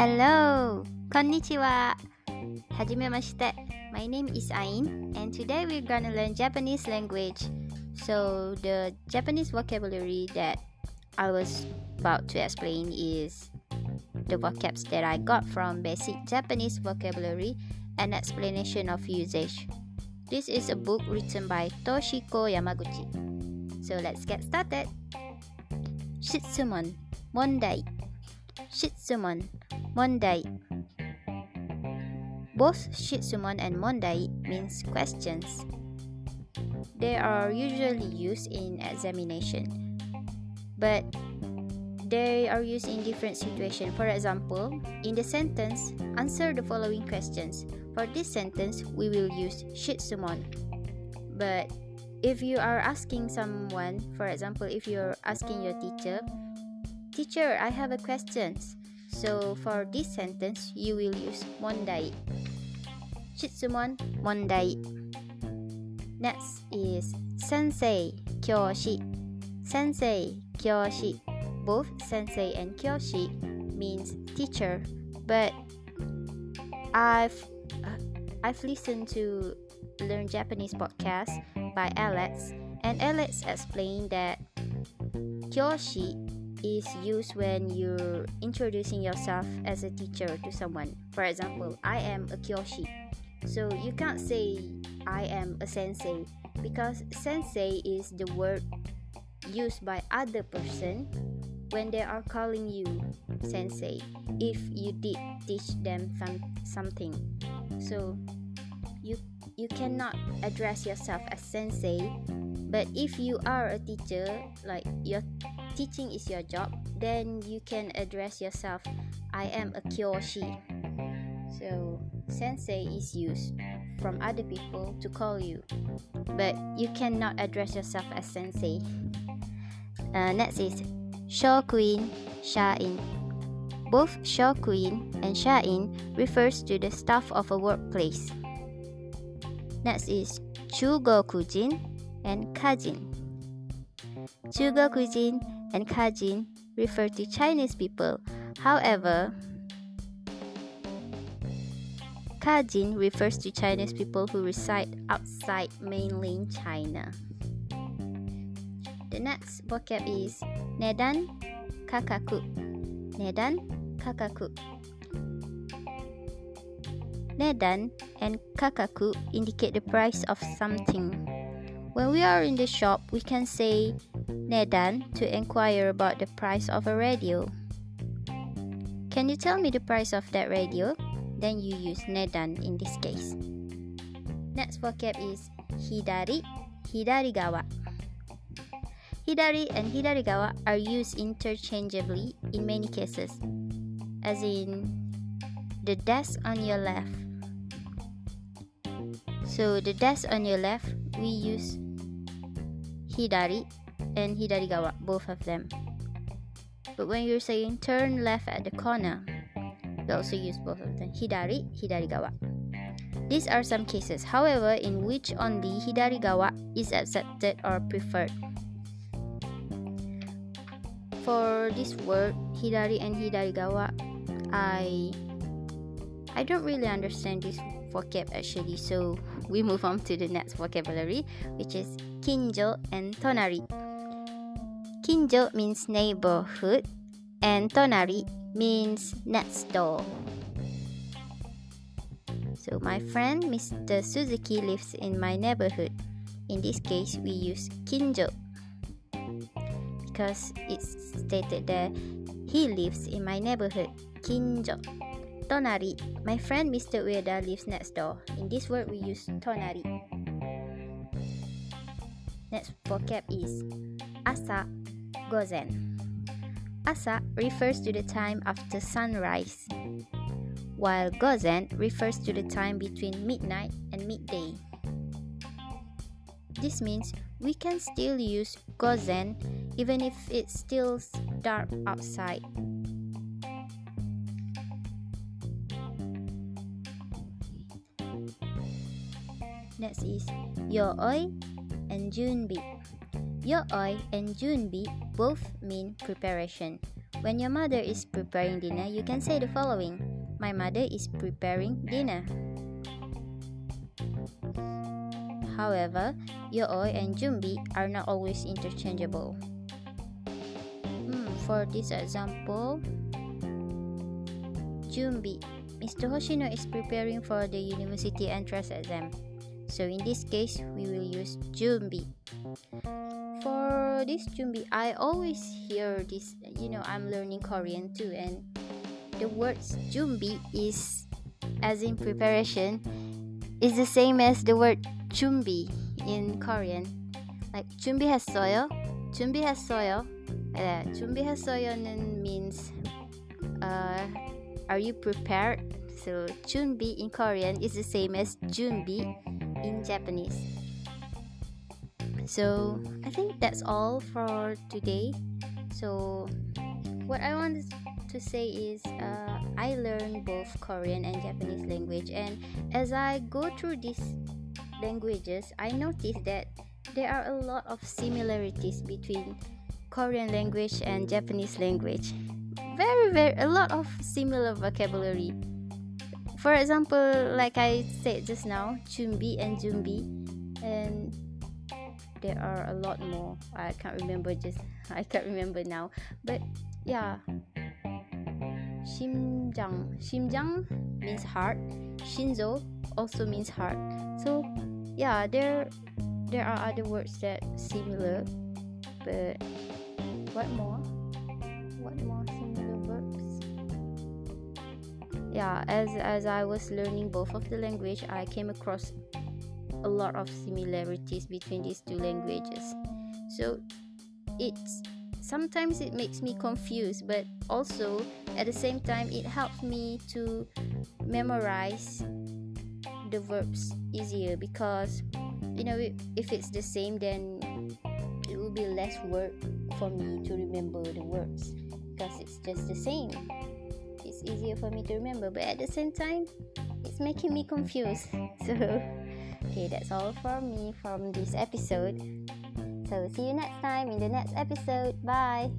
Hello! こんにちははじめまして My name is Ain and today we're gonna learn Japanese language. So the Japanese vocabulary that I was about to explain is the vocabs that I got from basic Japanese vocabulary and explanation of usage. This is a book written by Toshiko Yamaguchi. So let's get started. Shitsumon, Mondai. Shitsumon, Mondai. Both Shitsumon and Mondai means questions. They are usually used in examination, but they are used in different situations. For example, in the sentence, answer the following questions. For this sentence, we will use Shitsumon. But if you are asking someone, for example, if you're asking your teacher, Teacher, I have a question. So for this sentence, you will use mondai. Shitsumon mondai. Next is sensei kyoshi. Sensei kyoshi. Both sensei and kyoshi means teacher, but I've uh, I've listened to learn Japanese podcast by Alex, and Alex explained that kyoshi is used when you're introducing yourself as a teacher to someone. For example, I am a kyoshi. So you can't say I am a sensei because sensei is the word used by other person when they are calling you sensei if you did teach them some, something. So you you cannot address yourself as sensei but if you are a teacher like your teaching is your job, then you can address yourself I am a kyoshi. So, sensei is used from other people to call you, but you cannot address yourself as sensei. Uh, next is shokuin, shain. Both shokuin and shain refers to the staff of a workplace. Next is chugokujin and kajin. Chugokujin and Kajin refer to Chinese people. However, Kajin refers to Chinese people who reside outside mainland China. The next vocab is Nedan Kakaku. Nedan Kakaku. Nedan and Kakaku indicate the price of something. When we are in the shop, we can say Nedan to inquire about the price of a radio. Can you tell me the price of that radio? Then you use Nedan in this case. Next vocab is Hidari, Hidarigawa. Hidari and Hidarigawa are used interchangeably in many cases, as in the desk on your left. So the desk on your left, we use Hidari and Hidarigawa, both of them. But when you're saying turn left at the corner, we also use both of them Hidari, Hidarigawa. These are some cases, however, in which only Hidarigawa is accepted or preferred. For this word, Hidari and Hidarigawa, I I don't really understand this vocab actually, so we move on to the next vocabulary, which is kinjo and tonari. Kinjo means neighborhood, and tonari means next door. So my friend Mr. Suzuki lives in my neighborhood. In this case, we use kinjo because it's stated that he lives in my neighborhood. Kinjo. Tonari. My friend Mr. Ueda lives next door. In this word, we use tonari. Next vocab is asa gozen. Asa refers to the time after sunrise, while gozen refers to the time between midnight and midday. This means we can still use gozen even if it's still dark outside. Next is Yooi and Junbi. Yooi and Junbi both mean preparation, When your mother is preparing dinner, you can say the following My mother is preparing dinner. However, Yooi and Jumbi are not always interchangeable. Hmm, for this example, Jumbi, Mr. Hoshino is preparing for the university entrance exam. So in this case, we will use Jumbi. For this Jumbi, I always hear this, you know, I'm learning Korean too, and the words Jumbi is, as in preparation, is the same as the word Jumbi in Korean. Like Jumbi has soil, Jumbi has soil. Uh, Jumbi has soil means, uh, are you prepared? So Junbi in Korean is the same as Junbi in Japanese. So I think that's all for today. So what I want to say is uh, I learned both Korean and Japanese language, and as I go through these languages, I noticed that there are a lot of similarities between Korean language and Japanese language. Very, very, a lot of similar vocabulary for example like i said just now chumbi and jumbi. And there are a lot more. I can't remember just i can't remember now. But yeah. Shimjang. Shimjang means heart. Shinzo also means heart. So yeah there there are other words that similar. But what more yeah as as i was learning both of the language i came across a lot of similarities between these two languages. So it's sometimes it makes me confused but also at the same time it helps me to memorize the verbs easier because you know if it's the same then it will be less work for me to remember the words because it's just the same easier for me to remember but at the same time it's making me confused. So okay that's all from me from this episode. So see you next time in the next episode. Bye